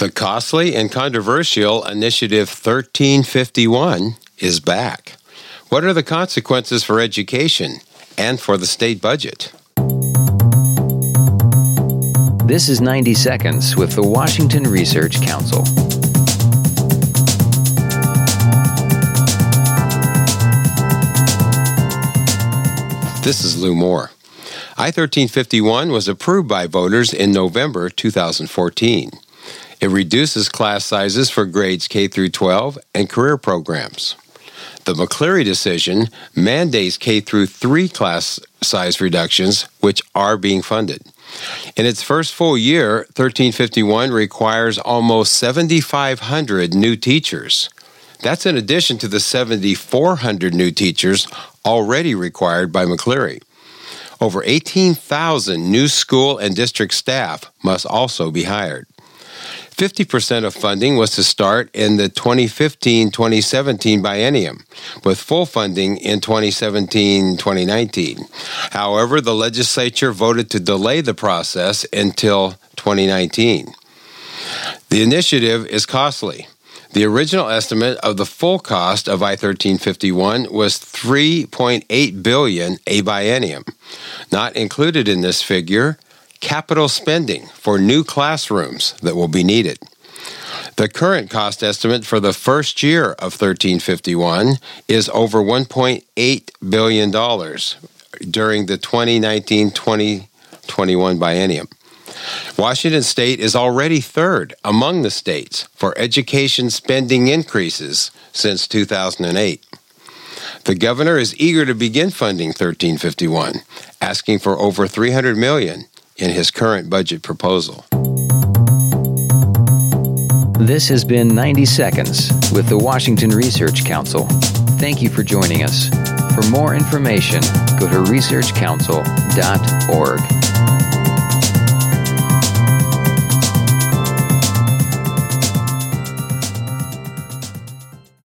The costly and controversial Initiative 1351 is back. What are the consequences for education and for the state budget? This is 90 Seconds with the Washington Research Council. This is Lou Moore. I 1351 was approved by voters in November 2014. It reduces class sizes for grades K through 12 and career programs. The McCleary decision mandates K through 3 class size reductions which are being funded. In its first full year, 1351 requires almost 7500 new teachers. That's in addition to the 7,400 new teachers already required by McCleary. Over 18,000 new school and district staff must also be hired. 50% of funding was to start in the 2015 2017 biennium, with full funding in 2017 2019. However, the legislature voted to delay the process until 2019. The initiative is costly. The original estimate of the full cost of I-1351 was 3.8 billion a biennium. Not included in this figure, capital spending for new classrooms that will be needed. The current cost estimate for the first year of 1351 is over $1.8 billion during the 2019 2021 biennium. Washington State is already third among the states for education spending increases since 2008. The governor is eager to begin funding 1351, asking for over 300 million in his current budget proposal. This has been 90 Seconds with the Washington Research Council. Thank you for joining us. For more information, go to researchcouncil.org.